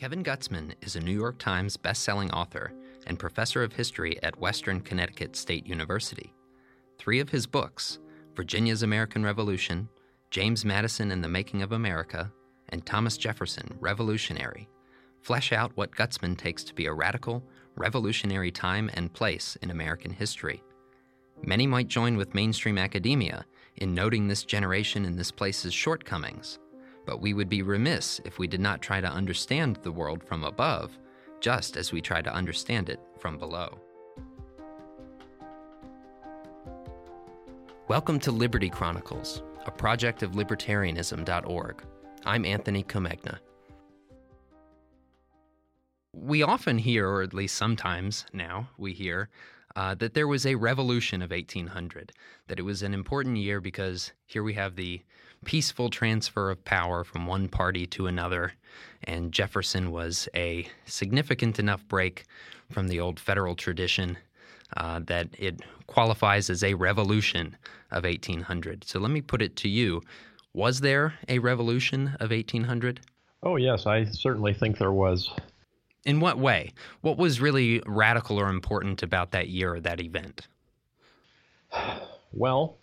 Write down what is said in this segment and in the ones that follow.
Kevin Gutzman is a New York Times bestselling author and professor of history at Western Connecticut State University. Three of his books, Virginia's American Revolution, James Madison and the Making of America, and Thomas Jefferson, Revolutionary, flesh out what Gutzman takes to be a radical, revolutionary time and place in American history. Many might join with mainstream academia in noting this generation and this place's shortcomings, but we would be remiss if we did not try to understand the world from above, just as we try to understand it from below. Welcome to Liberty Chronicles, a project of libertarianism.org. I'm Anthony Comegna. We often hear, or at least sometimes now, we hear uh, that there was a revolution of 1800, that it was an important year because here we have the peaceful transfer of power from one party to another, and Jefferson was a significant enough break from the old federal tradition uh, that it qualifies as a revolution of 1800. So let me put it to you was there a revolution of 1800? Oh, yes, I certainly think there was. In what way? What was really radical or important about that year or that event? Well,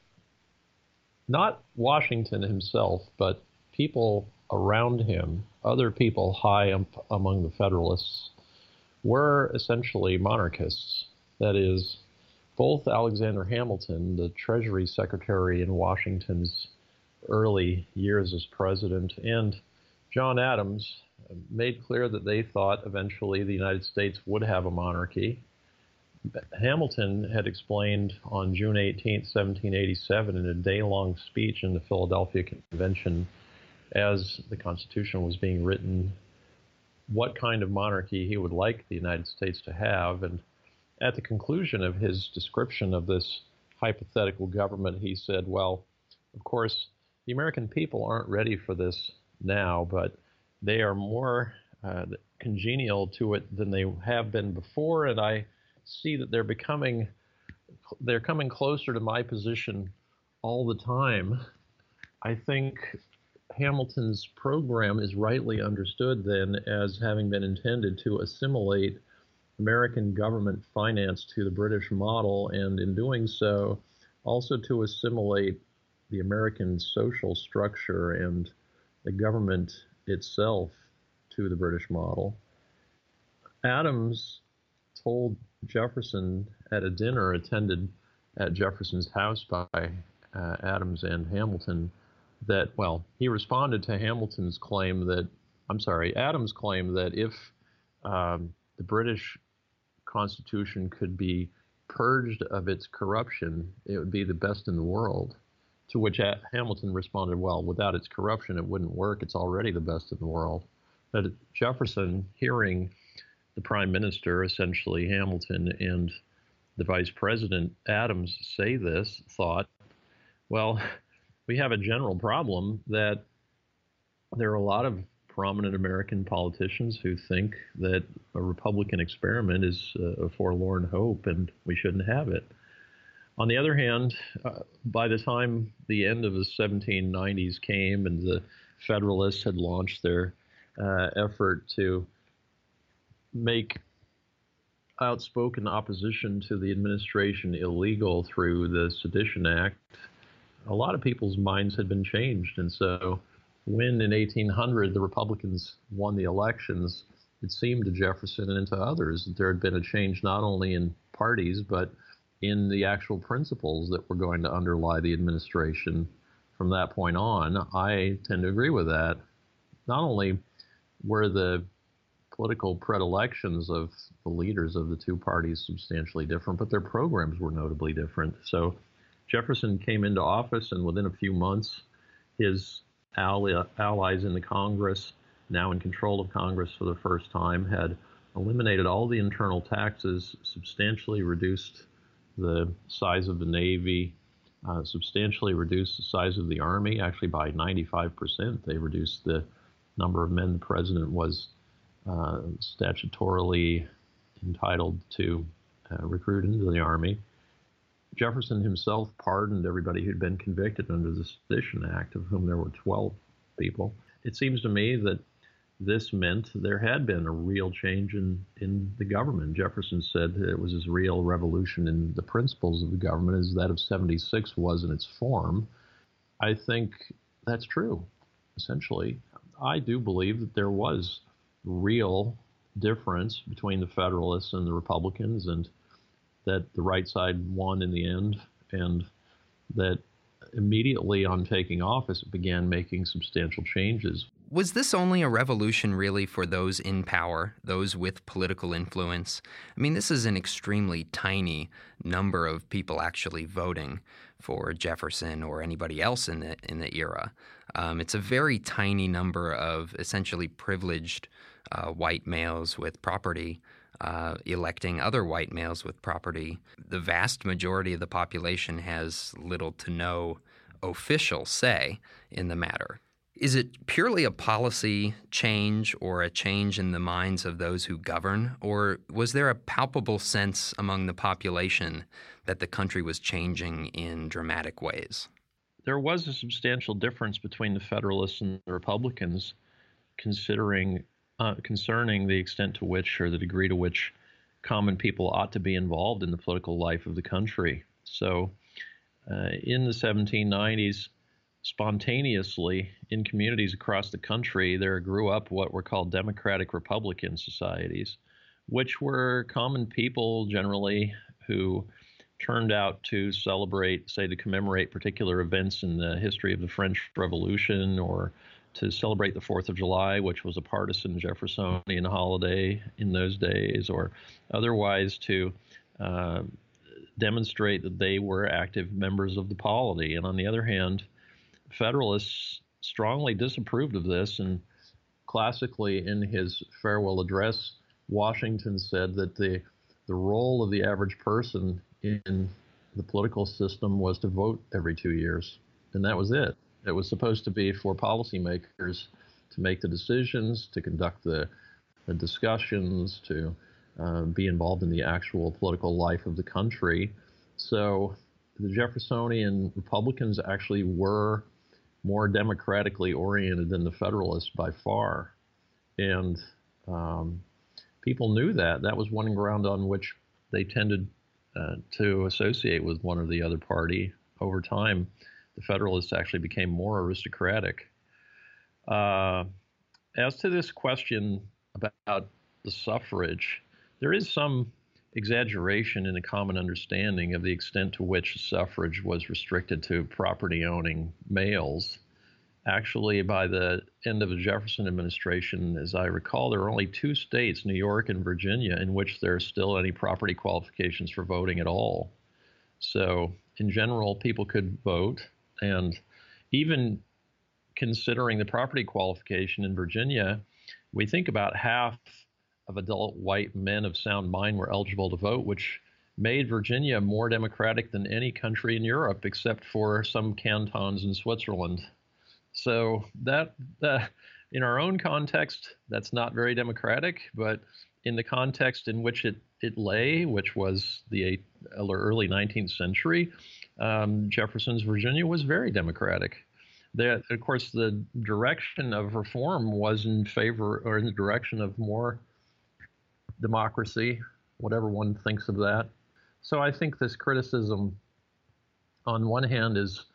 not Washington himself, but people around him, other people high up among the Federalists, were essentially monarchists. That is, both Alexander Hamilton, the Treasury Secretary in Washington's early years as president, and John Adams made clear that they thought eventually the United States would have a monarchy. Hamilton had explained on June 18, 1787, in a day long speech in the Philadelphia Convention, as the Constitution was being written, what kind of monarchy he would like the United States to have. And at the conclusion of his description of this hypothetical government, he said, Well, of course, the American people aren't ready for this now, but they are more uh, congenial to it than they have been before, and I see that they're becoming they're coming closer to my position all the time. I think Hamilton's program is rightly understood then as having been intended to assimilate American government finance to the British model, and in doing so, also to assimilate the American social structure and the government itself to the British model. Adams told Jefferson at a dinner attended at Jefferson's house by uh, Adams and Hamilton that, well, he responded to Hamilton's claim that, I'm sorry, Adams' claim that if um, the British Constitution could be purged of its corruption, it would be the best in the world. To which Hamilton responded, well, without its corruption, it wouldn't work. It's already the best in the world. But Jefferson, hearing the prime minister, essentially Hamilton, and the vice president, Adams, say this, thought, well, we have a general problem that there are a lot of prominent American politicians who think that a Republican experiment is a forlorn hope and we shouldn't have it. On the other hand, uh, by the time the end of the 1790s came and the Federalists had launched their uh, effort to make outspoken opposition to the administration illegal through the Sedition Act, a lot of people's minds had been changed. And so when in 1800 the Republicans won the elections, it seemed to Jefferson and to others that there had been a change not only in parties, but in the actual principles that were going to underlie the administration from that point on. I tend to agree with that. Not only were the political predilections of the leaders of the two parties substantially different, but their programs were notably different. So Jefferson came into office, and within a few months, his ally, allies in the Congress, now in control of Congress for the first time, had eliminated all the internal taxes, substantially reduced the size of the Navy, uh, substantially reduced the size of the Army, actually by 95%. They reduced the number of men the president was uh, statutorily entitled to uh, recruit into the Army. Jefferson himself pardoned everybody who'd been convicted under the Sedition Act, of whom there were 12 people. It seems to me that this meant there had been a real change in, in the government. Jefferson said it was as real revolution in the principles of the government as that of 76 was in its form. I think that's true, essentially. I do believe that there was real difference between the Federalists and the Republicans, and that the right side won in the end, and that immediately on taking office, it began making substantial changes. Was this only a revolution really for those in power, those with political influence? I mean, this is an extremely tiny number of people actually voting for Jefferson or anybody else in the in the era. Um, it's a very tiny number of essentially privileged uh, white males with property uh, electing other white males with property. The vast majority of the population has little to no official say in the matter. Is it purely a policy change or a change in the minds of those who govern, or was there a palpable sense among the population that the country was changing in dramatic ways? There was a substantial difference between the Federalists and the Republicans, considering uh, concerning the extent to which or the degree to which common people ought to be involved in the political life of the country. So, uh, in the 1790s, spontaneously in communities across the country, there grew up what were called democratic republican societies, which were common people generally who turned out to celebrate, say, to commemorate particular events in the history of the French Revolution or to celebrate the Fourth of July, which was a partisan Jeffersonian holiday in those days, or otherwise to uh, demonstrate that they were active members of the polity. And on the other hand, Federalists strongly disapproved of this, and classically in his farewell address, Washington said that the the role of the average person in the political system was to vote every two years, and that was it. It was supposed to be for policymakers to make the decisions, to conduct the, the discussions, to uh, be involved in the actual political life of the country. So the Jeffersonian Republicans actually were more democratically oriented than the Federalists by far. And um, people knew that. That was one ground on which they tended uh, to associate with one or the other party. Over time, the Federalists actually became more aristocratic. Uh, as to this question about the suffrage, there is some exaggeration in the common understanding of the extent to which suffrage was restricted to property owning males. Actually, by the end of the Jefferson administration, as I recall, there are only two states, New York and Virginia, in which there are still any property qualifications for voting at all. So, in general, people could vote. And even considering the property qualification in Virginia, we think about half of adult white men of sound mind were eligible to vote, which made Virginia more democratic than any country in Europe except for some cantons in Switzerland. So that uh, in our own context, that's not very democratic, but in the context in which it, it lay, which was the early 19th century, um, Jefferson's Virginia was very democratic. That, of course, the direction of reform was in favor or in the direction of more democracy, whatever one thinks of that. So I think this criticism, on one hand, is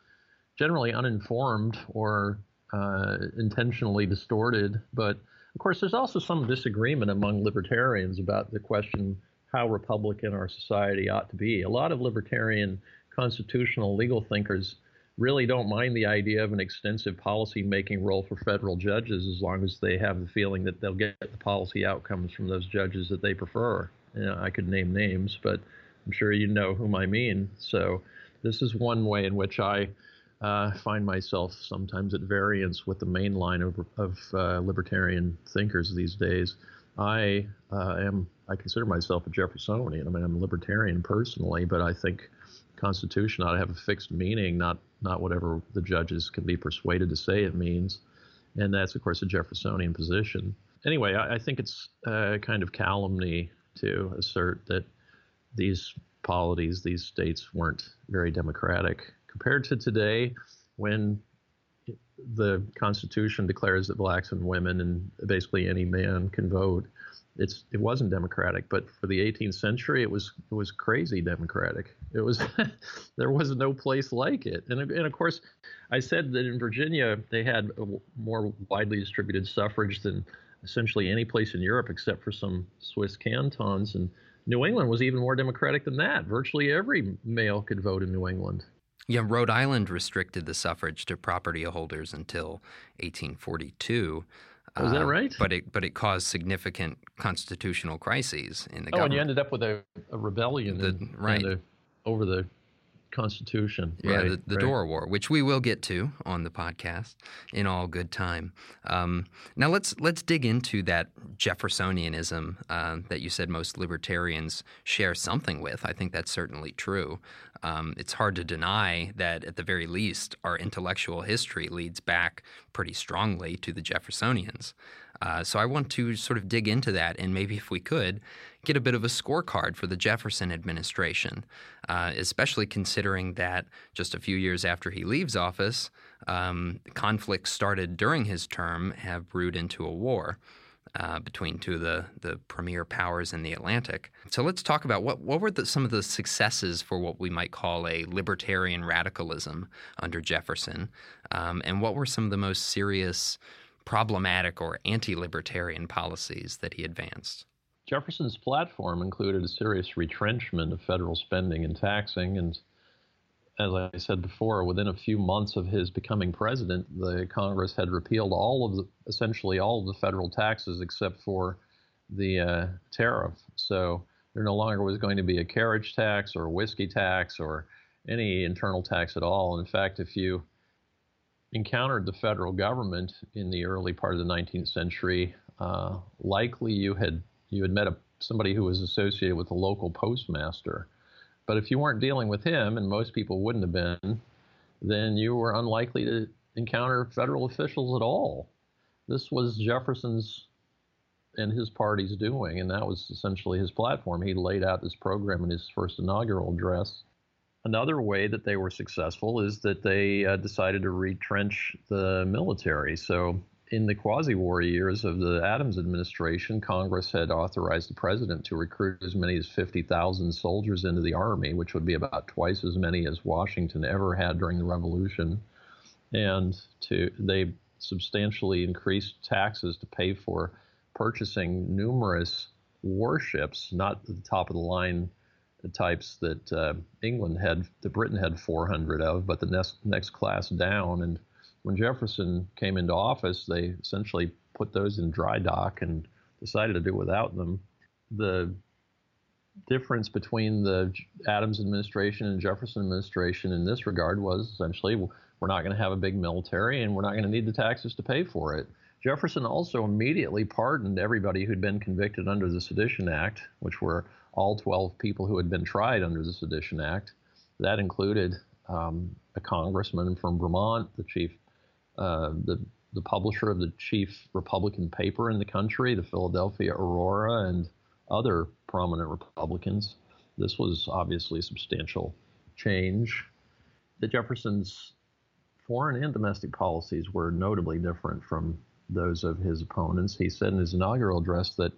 generally uninformed or uh, intentionally distorted. But of course, there's also some disagreement among libertarians about the question how Republican our society ought to be. A lot of libertarian constitutional legal thinkers really don't mind the idea of an extensive policy making role for federal judges as long as they have the feeling that they'll get the policy outcomes from those judges that they prefer. You know, I could name names, but I'm sure you know whom I mean. So this is one way in which I uh, find myself sometimes at variance with the main line of, of uh, libertarian thinkers these days. I uh, am I consider myself a Jeffersonian. I mean, I'm a libertarian personally, but I think Constitution ought to have a fixed meaning, not not whatever the judges can be persuaded to say it means. And that's, of course, a Jeffersonian position. Anyway, I, I think it's a kind of calumny to assert that these polities, these states weren't very democratic compared to today when the Constitution declares that blacks and women and basically any man can vote. It's it wasn't democratic, but for the 18th century, it was it was crazy democratic. It was there was no place like it, and and of course, I said that in Virginia they had more widely distributed suffrage than essentially any place in Europe except for some Swiss cantons, and New England was even more democratic than that. Virtually every male could vote in New England. Yeah, Rhode Island restricted the suffrage to property holders until 1842. Was uh, that right? But it but it caused significant constitutional crises in the oh, government. and you ended up with a, a rebellion the, in, right. The, over the Constitution. Yeah, right, the, the right. Dorr War, which we will get to on the podcast in all good time. Um, now let's let's dig into that Jeffersonianism uh, that you said most libertarians share something with. I think that's certainly true. Um, it's hard to deny that, at the very least, our intellectual history leads back pretty strongly to the Jeffersonians. Uh, so I want to sort of dig into that, and maybe if we could, get a bit of a scorecard for the Jefferson administration, uh, especially considering that just a few years after he leaves office, um, conflicts started during his term have brewed into a war. Uh, between two of the, the premier powers in the Atlantic. So let's talk about what, what were the, some of the successes for what we might call a libertarian radicalism under Jefferson, um, and what were some of the most serious problematic or anti libertarian policies that he advanced? Jefferson's platform included a serious retrenchment of federal spending and taxing. And as I said before, within a few months of his becoming president, the Congress had repealed all of the, essentially all of the federal taxes except for the uh, tariff. So there no longer was going to be a carriage tax or a whiskey tax or any internal tax at all. In fact, if you encountered the federal government in the early part of the 19th century, uh, likely you had you had met a, somebody who was associated with the local postmaster. But if you weren't dealing with him, and most people wouldn't have been, then you were unlikely to encounter federal officials at all. This was Jefferson's and his party's doing, and that was essentially his platform. He laid out this program in his first inaugural address Another way that they were successful is that they uh, decided to retrench the military. So, in the quasi war years of the Adams administration, Congress had authorized the president to recruit as many as 50,000 soldiers into the army, which would be about twice as many as Washington ever had during the Revolution. And to they substantially increased taxes to pay for purchasing numerous warships, not the top of the line types that uh, England had, that Britain had 400 of, but the next, next class down. And when Jefferson came into office, they essentially put those in dry dock and decided to do without them. The difference between the Adams administration and Jefferson administration in this regard was essentially we're not going to have a big military and we're not going to need the taxes to pay for it. Jefferson also immediately pardoned everybody who'd been convicted under the Sedition Act, which were all 12 people who had been tried under the Sedition Act. That included um, a congressman from Vermont, the chief, uh, the the publisher of the chief Republican paper in the country, the Philadelphia Aurora, and other prominent Republicans. This was obviously a substantial change. The Jefferson's foreign and domestic policies were notably different from those of his opponents. He said in his inaugural address that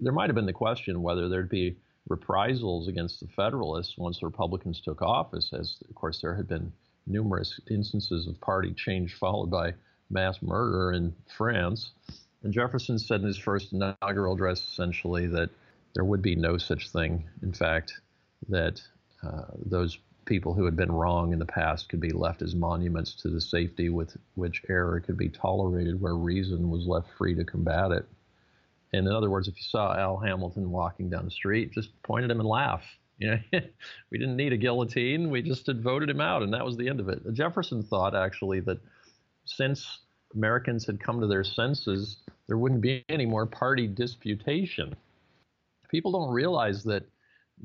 there might have been the question whether there'd be reprisals against the Federalists once the Republicans took office, as of course there had been numerous instances of party change followed by mass murder in France. And Jefferson said in his first inaugural address essentially that there would be no such thing. In fact, that uh, those people who had been wrong in the past could be left as monuments to the safety with which error could be tolerated where reason was left free to combat it. And in other words, if you saw Al Hamilton walking down the street, just point at him and laugh. You know, we didn't need a guillotine. We just had voted him out, and that was the end of it. Jefferson thought actually that since Americans had come to their senses, there wouldn't be any more party disputation. People don't realize that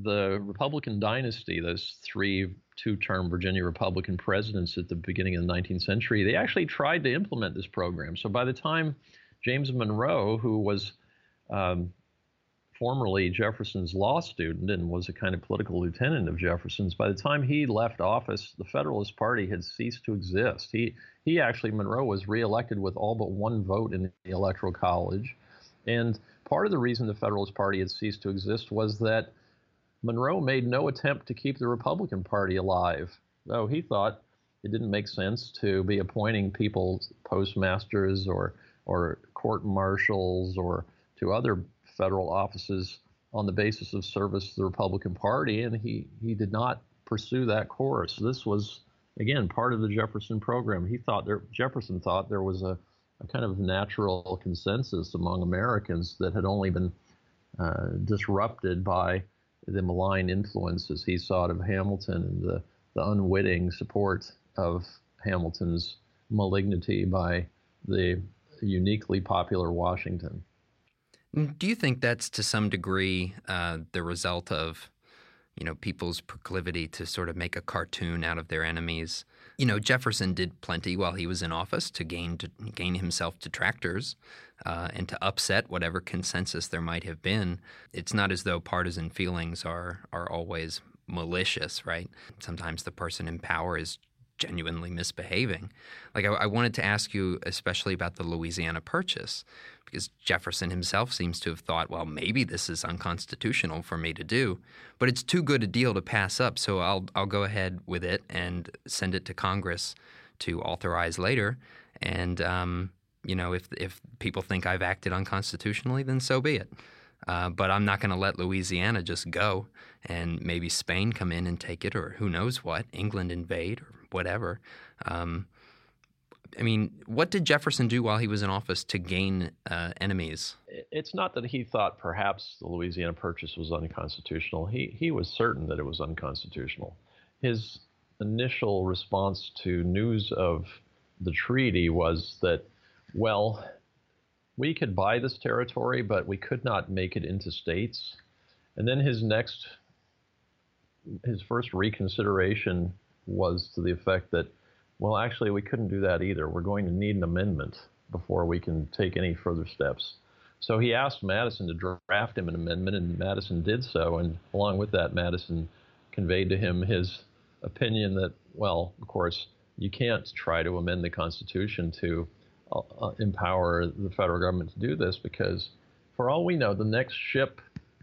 the Republican dynasty, those three two-term Virginia Republican presidents at the beginning of the 19th century, they actually tried to implement this program. So by the time James Monroe, who was um, formerly Jefferson's law student and was a kind of political lieutenant of Jefferson's. By the time he left office, the Federalist Party had ceased to exist. He he actually Monroe was reelected with all but one vote in the Electoral College, and part of the reason the Federalist Party had ceased to exist was that Monroe made no attempt to keep the Republican Party alive. Though he thought it didn't make sense to be appointing people postmasters or or court marshals or to other federal offices on the basis of service to the Republican Party, and he, he did not pursue that course. This was, again, part of the Jefferson program. He thought there, Jefferson thought there was a, a kind of natural consensus among Americans that had only been uh, disrupted by the malign influences he sought of Hamilton and the, the unwitting support of Hamilton's malignity by the uniquely popular Washington. Do you think that's to some degree uh, the result of, you know, people's proclivity to sort of make a cartoon out of their enemies? You know, Jefferson did plenty while he was in office to gain to gain himself detractors uh, and to upset whatever consensus there might have been. It's not as though partisan feelings are are always malicious, right? Sometimes the person in power is genuinely misbehaving. Like I, I, wanted to ask you, especially about the Louisiana Purchase, because Jefferson himself seems to have thought, well, maybe this is unconstitutional for me to do, but it's too good a deal to pass up, so I'll I'll go ahead with it and send it to Congress to authorize later. And um, you know, if if people think I've acted unconstitutionally, then so be it. Uh, but I'm not going to let Louisiana just go and maybe Spain come in and take it, or who knows what, England invade, or whatever. Um, I mean, what did Jefferson do while he was in office to gain uh, enemies? It's not that he thought perhaps the Louisiana Purchase was unconstitutional. He he was certain that it was unconstitutional. His initial response to news of the treaty was that, well, we could buy this territory, but we could not make it into states. And then his next, his first reconsideration was to the effect that, well, actually, we couldn't do that either. We're going to need an amendment before we can take any further steps. So he asked Madison to draft him an amendment, and Madison did so. And along with that, Madison conveyed to him his opinion that, well, of course, you can't try to amend the Constitution to uh, uh empower the federal government to do this because, for all we know, the next ship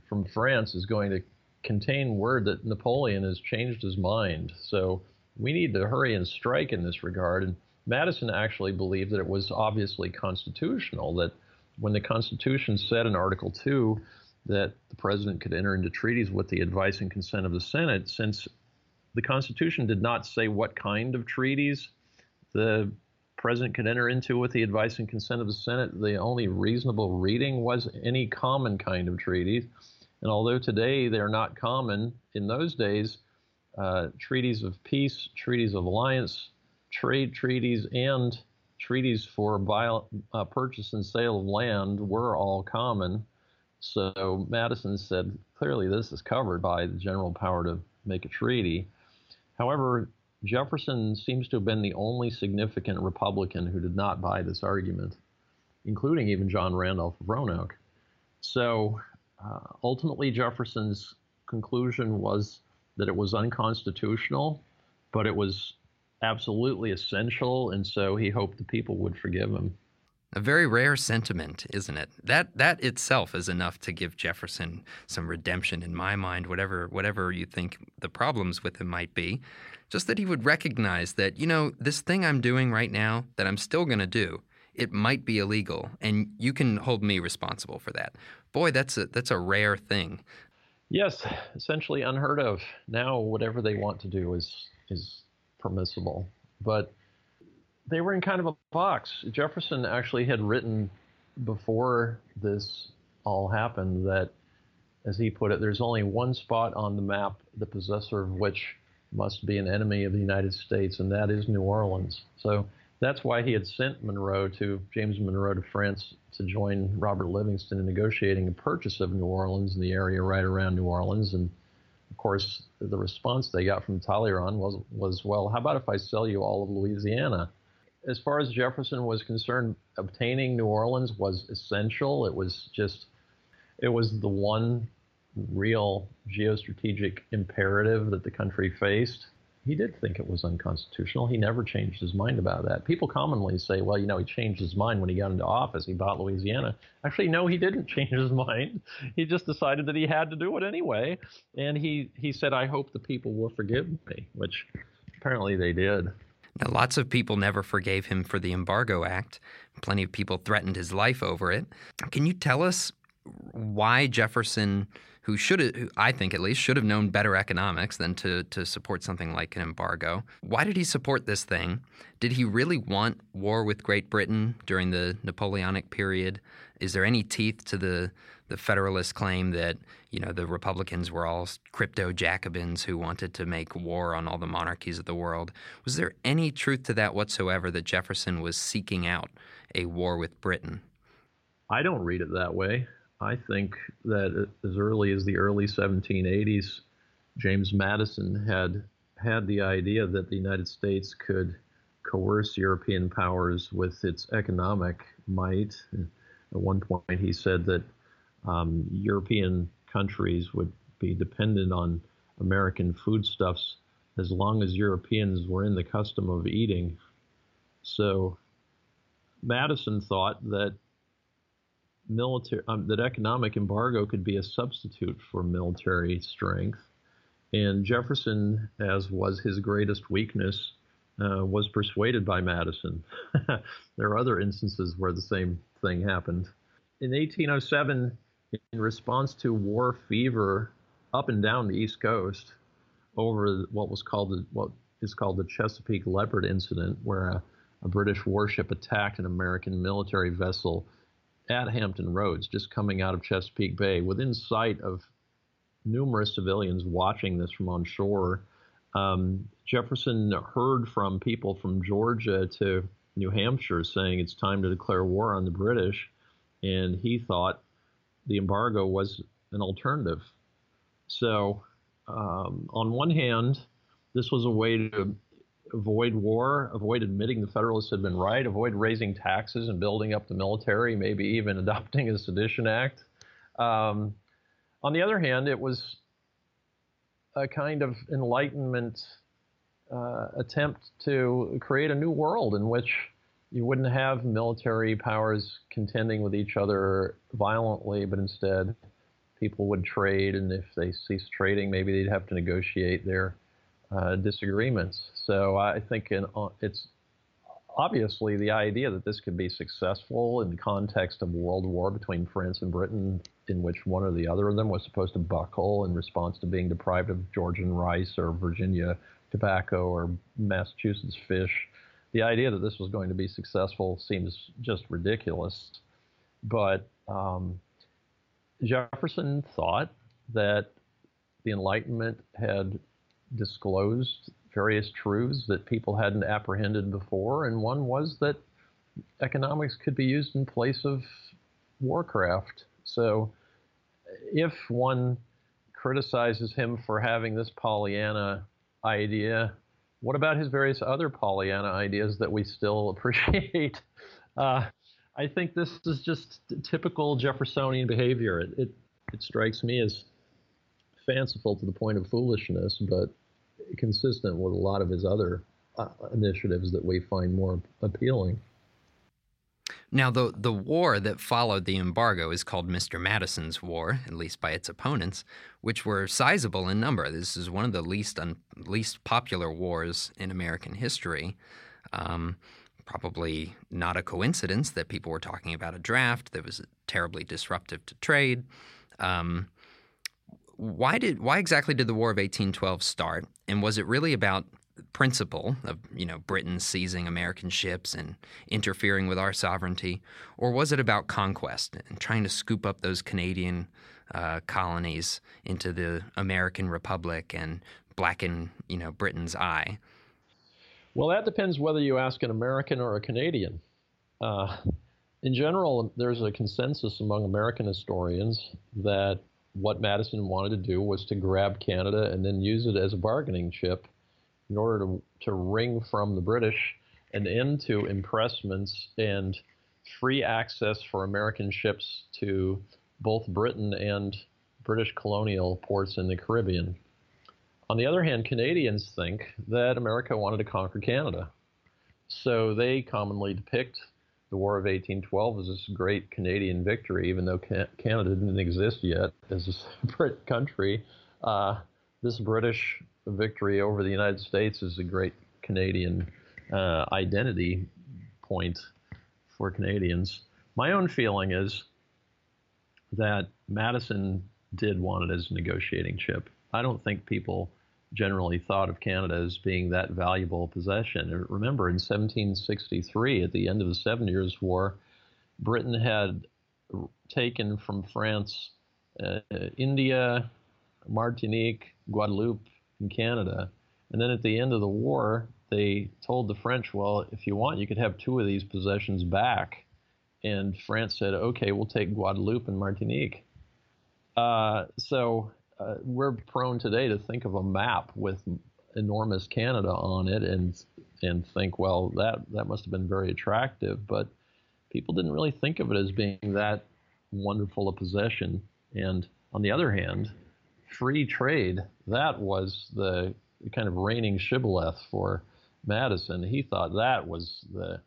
from France is going to contain word that Napoleon has changed his mind. So we need to hurry and strike in this regard. And Madison actually believed that it was obviously constitutional, that when the Constitution said in Article 2 that the president could enter into treaties with the advice and consent of the Senate, since the Constitution did not say what kind of treaties the president could enter into with the advice and consent of the Senate, the only reasonable reading was any common kind of treaties. And although today they're not common, in those days, uh, treaties of peace, treaties of alliance, trade treaties, and treaties for uh, purchase and sale of land were all common. So Madison said clearly this is covered by the general power to make a treaty. However, Jefferson seems to have been the only significant Republican who did not buy this argument, including even John Randolph of Roanoke. So uh, ultimately, Jefferson's conclusion was that it was unconstitutional, but it was absolutely essential, and so he hoped the people would forgive him. A very rare sentiment, isn't it? That that itself is enough to give Jefferson some redemption in my mind, whatever whatever you think the problems with him might be. Just that he would recognize that, you know, this thing I'm doing right now that I'm still going to do, it might be illegal and you can hold me responsible for that. Boy, that's a that's a rare thing. Yes, essentially unheard of. Now, whatever they want to do is is permissible, but they were in kind of a box. Jefferson actually had written before this all happened that, as he put it, there's only one spot on the map, the possessor of which must be an enemy of the United States, and that is New Orleans. So that's why he had sent Monroe to James Monroe to France to join Robert Livingston in negotiating a purchase of New Orleans and the area right around New Orleans. And of course, the response they got from Talleyrand was, was, well, how about if I sell you all of Louisiana? As far as Jefferson was concerned, obtaining New Orleans was essential. It was just it was the one real geostrategic imperative that the country faced he did think it was unconstitutional. He never changed his mind about that. People commonly say, well, you know, he changed his mind when he got into office. He bought Louisiana. Actually, no, he didn't change his mind. He just decided that he had to do it anyway. And he, he said, I hope the people will forgive me, which apparently they did. Now, lots of people never forgave him for the Embargo Act. Plenty of people threatened his life over it. Can you tell us why Jefferson who should I think at least, should have known better economics than to, to support something like an embargo. Why did he support this thing? Did he really want war with Great Britain during the Napoleonic period? Is there any teeth to the the Federalist claim that you know the Republicans were all crypto Jacobins who wanted to make war on all the monarchies of the world? Was there any truth to that whatsoever that Jefferson was seeking out a war with Britain? I don't read it that way. I think that as early as the early 1780s, James Madison had had the idea that the United States could coerce European powers with its economic might. At one point, he said that um, European countries would be dependent on American foodstuffs as long as Europeans were in the custom of eating. So Madison thought that military um, that economic embargo could be a substitute for military strength. And Jefferson, as was his greatest weakness, uh, was persuaded by Madison. there are other instances where the same thing happened. In 1807, in response to war fever up and down the East Coast over what was called the, what is called the Chesapeake Leopard incident, where a, a British warship attacked an American military vessel at Hampton Roads, just coming out of Chesapeake Bay, within sight of numerous civilians watching this from on shore. Um, Jefferson heard from people from Georgia to New Hampshire saying it's time to declare war on the British, and he thought the embargo was an alternative. So, um, on one hand, this was a way to avoid war, avoid admitting the Federalists had been right, avoid raising taxes and building up the military, maybe even adopting a sedition act. Um, on the other hand, it was a kind of Enlightenment uh, attempt to create a new world in which you wouldn't have military powers contending with each other violently, but instead people would trade, and if they ceased trading, maybe they'd have to negotiate their uh, disagreements. So I think in, uh, it's obviously the idea that this could be successful in the context of world war between France and Britain, in which one or the other of them was supposed to buckle in response to being deprived of Georgian rice or Virginia tobacco or Massachusetts fish. The idea that this was going to be successful seems just ridiculous. But um, Jefferson thought that the Enlightenment had disclosed various truths that people hadn't apprehended before, and one was that economics could be used in place of warcraft. So if one criticizes him for having this Pollyanna idea, what about his various other Pollyanna ideas that we still appreciate? Uh, I think this is just typical Jeffersonian behavior. It, it, it strikes me as fanciful to the point of foolishness, but consistent with a lot of his other uh, initiatives that we find more appealing. Now, the, the war that followed the embargo is called Mr. Madison's War, at least by its opponents, which were sizable in number. This is one of the least un, least popular wars in American history. Um, probably not a coincidence that people were talking about a draft that was terribly disruptive to trade. Um, why did why exactly did the War of 1812 start, and was it really about principle of you know Britain seizing American ships and interfering with our sovereignty, or was it about conquest and trying to scoop up those Canadian uh, colonies into the American Republic and blacken you know Britain's eye? Well, that depends whether you ask an American or a Canadian. Uh, in general, there's a consensus among American historians that what Madison wanted to do was to grab Canada and then use it as a bargaining chip in order to, to wring from the British an end to impressments and free access for American ships to both Britain and British colonial ports in the Caribbean. On the other hand, Canadians think that America wanted to conquer Canada. So they commonly depict the War of 1812 is this great Canadian victory, even though Canada didn't exist yet as a separate country. Uh, this British victory over the United States is a great Canadian uh, identity point for Canadians. My own feeling is that Madison did want it as a negotiating chip. I don't think people generally thought of Canada as being that valuable possession. Remember, in 1763, at the end of the Seven Years' War, Britain had taken from France uh, India, Martinique, Guadeloupe, and Canada. And then at the end of the war, they told the French, well, if you want, you could have two of these possessions back. And France said, okay, we'll take Guadeloupe and Martinique. Uh, so uh, we're prone today to think of a map with enormous Canada on it and and think, well, that that must have been very attractive, but people didn't really think of it as being that wonderful a possession. And on the other hand, free trade that was the kind of reigning shibboleth for Madison. He thought that was the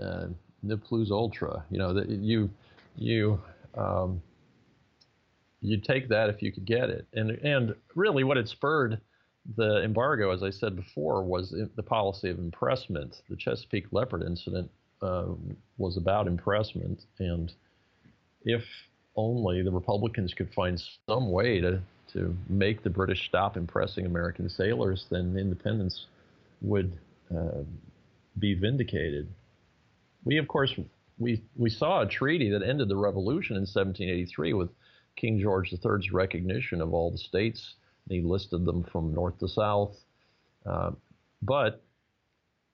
uh, ne plus ultra. You know that you you um, you take that if you could get it. And and really, what had spurred the embargo, as I said before, was the policy of impressment. The Chesapeake Leopard incident uh, was about impressment, and if only the Republicans could find some way to to make the British stop impressing American sailors, then independence would uh, be vindicated. We, of course, we we saw a treaty that ended the revolution in 1783 with King George III's recognition of all the states. He listed them from north to south. Uh, but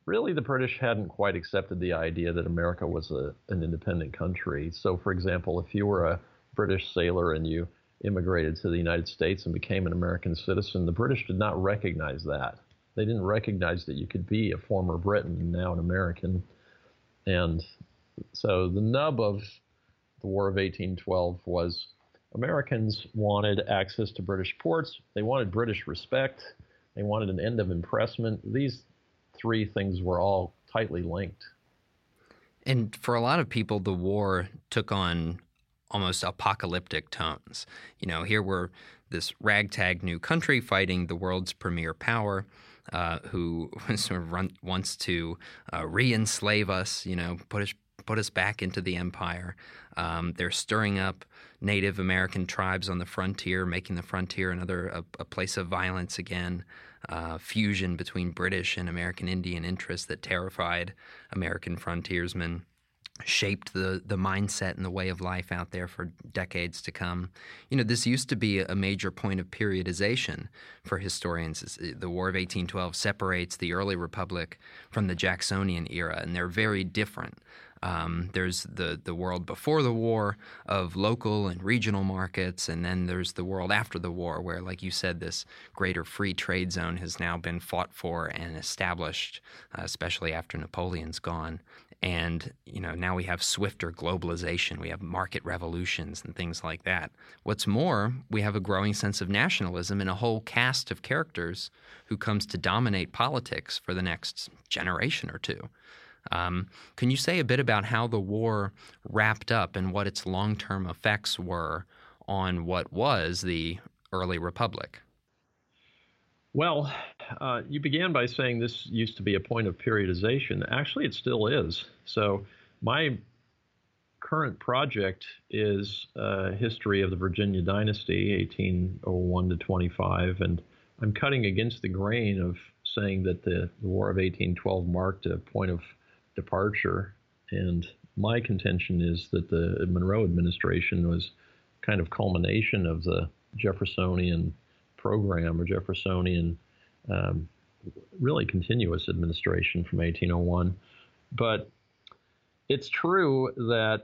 really, the British hadn't quite accepted the idea that America was a, an independent country. So, for example, if you were a British sailor and you immigrated to the United States and became an American citizen, the British did not recognize that. They didn't recognize that you could be a former Briton and now an American. And so the nub of the War of 1812 was Americans wanted access to British ports. They wanted British respect. They wanted an end of impressment. These three things were all tightly linked. And for a lot of people, the war took on almost apocalyptic tones. You know, here we're this ragtag new country fighting the world's premier power. Uh, who sort of run, wants to uh, re-enslave us, you know, put us put us back into the empire. Um, they're stirring up Native American tribes on the frontier, making the frontier another a, a place of violence again. Uh, fusion between British and American Indian interests that terrified American frontiersmen shaped the the mindset and the way of life out there for decades to come. You know, this used to be a major point of periodization for historians. The War of 1812 separates the early republic from the Jacksonian era, and they're very different. Um, there's the, the world before the war of local and regional markets, and then there's the world after the war, where, like you said, this greater free trade zone has now been fought for and established, uh, especially after Napoleon's gone. And you know now we have swifter globalization, we have market revolutions and things like that. What's more, we have a growing sense of nationalism and a whole cast of characters who comes to dominate politics for the next generation or two. Um, can you say a bit about how the war wrapped up and what its long term effects were on what was the early republic? Well, uh, you began by saying this used to be a point of periodization. Actually, it still is. So, my current project is a history of the Virginia dynasty, 1801 to 25, and I'm cutting against the grain of saying that the, the War of 1812 marked a point of departure. And my contention is that the Monroe administration was kind of culmination of the Jeffersonian program or Jeffersonian um, really continuous administration from 1801. But it's true that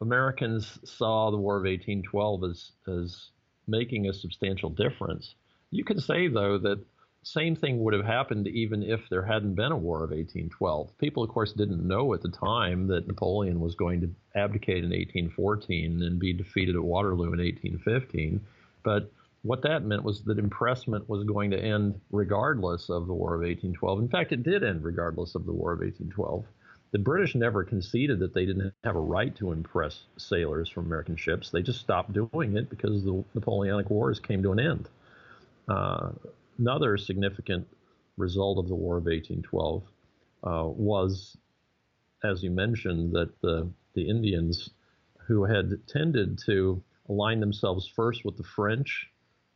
Americans saw the War of 1812 as, as making a substantial difference. You could say, though, that same thing would have happened even if there hadn't been a War of 1812. People, of course, didn't know at the time that Napoleon was going to abdicate in 1814 and be defeated at Waterloo in 1815. But what that meant was that impressment was going to end regardless of the War of 1812. In fact, it did end regardless of the War of 1812. The British never conceded that they didn't have a right to impress sailors from American ships. They just stopped doing it because the Napoleonic Wars came to an end. Uh, another significant result of the War of 1812 uh, was, as you mentioned, that the, the Indians who had tended to align themselves first with the French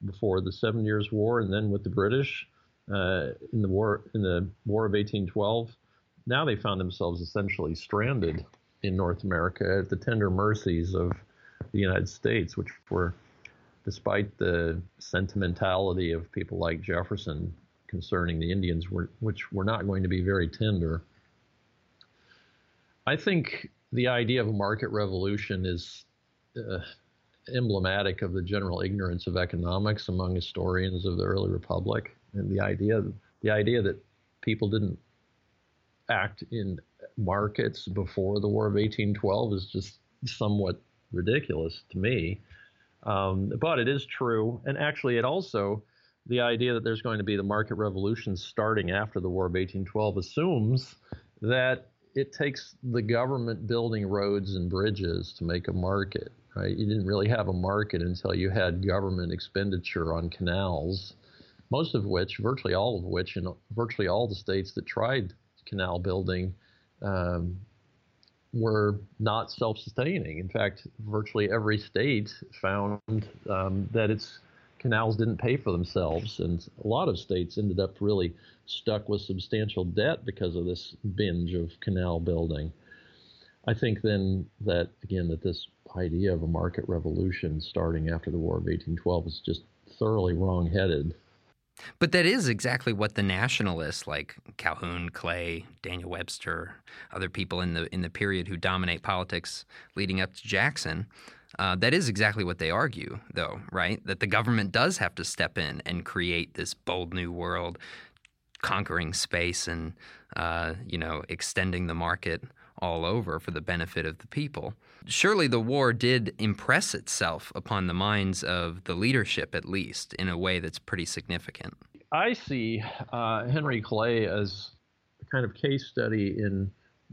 before the Seven Years' War and then with the British uh, in the war in the War of 1812. Now they found themselves essentially stranded in North America at the tender mercies of the United States, which were, despite the sentimentality of people like Jefferson concerning the Indians, which were not going to be very tender. I think the idea of a market revolution is uh, emblematic of the general ignorance of economics among historians of the early republic, and the idea the idea that people didn't act in markets before the War of 1812 is just somewhat ridiculous to me. Um, but it is true, and actually, it also the idea that there's going to be the market revolution starting after the War of 1812 assumes that it takes the government building roads and bridges to make a market right? You didn't really have a market until you had government expenditure on canals, most of which, virtually all of which, in virtually all the states that tried canal building, um, were not self-sustaining. In fact, virtually every state found um, that its canals didn't pay for themselves, and a lot of states ended up really stuck with substantial debt because of this binge of canal building. I think then that again that this idea of a market revolution starting after the War of 1812 is just thoroughly wrong-headed. But that is exactly what the nationalists like Calhoun, Clay, Daniel Webster, other people in the in the period who dominate politics leading up to Jackson. Uh, that is exactly what they argue, though, right? That the government does have to step in and create this bold new world, conquering space and uh, you know extending the market all over for the benefit of the people. Surely the war did impress itself upon the minds of the leadership, at least, in a way that's pretty significant. I see uh, Henry Clay as a kind of case study in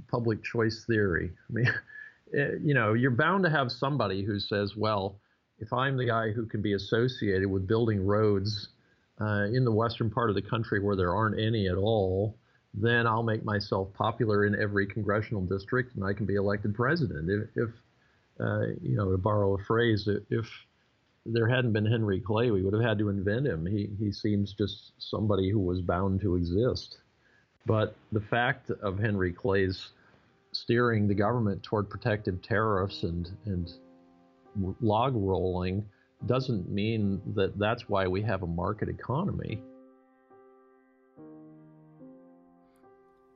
public choice theory. I mean, eh, you know, you're bound to have somebody who says, well, if I'm the guy who can be associated with building roads uh, in the western part of the country where there aren't any at all, then I'll make myself popular in every congressional district and I can be elected president. If, if uh, you know, to borrow a phrase, if there hadn't been Henry Clay, we would have had to invent him. He, he seems just somebody who was bound to exist. But the fact of Henry Clay's steering the government toward protective tariffs and, and log rolling doesn't mean that that's why we have a market economy.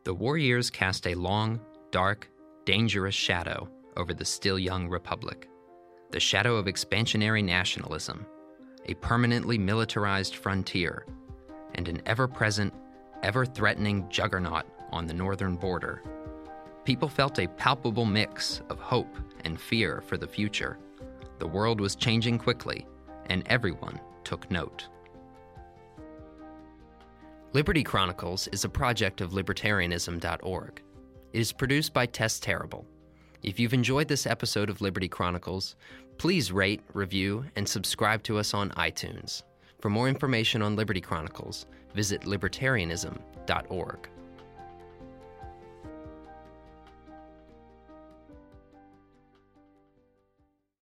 The war years cast a long, dark, dangerous shadow over the still young republic. The shadow of expansionary nationalism, a permanently militarized frontier, and an ever present, ever threatening juggernaut on the northern border. People felt a palpable mix of hope and fear for the future. The world was changing quickly, and everyone took note. Liberty Chronicles is a project of libertarianism.org. It is produced by Tess Terrible. If you've enjoyed this episode of Liberty Chronicles, please rate, review, and subscribe to us on iTunes. For more information on Liberty Chronicles, visit libertarianism.org.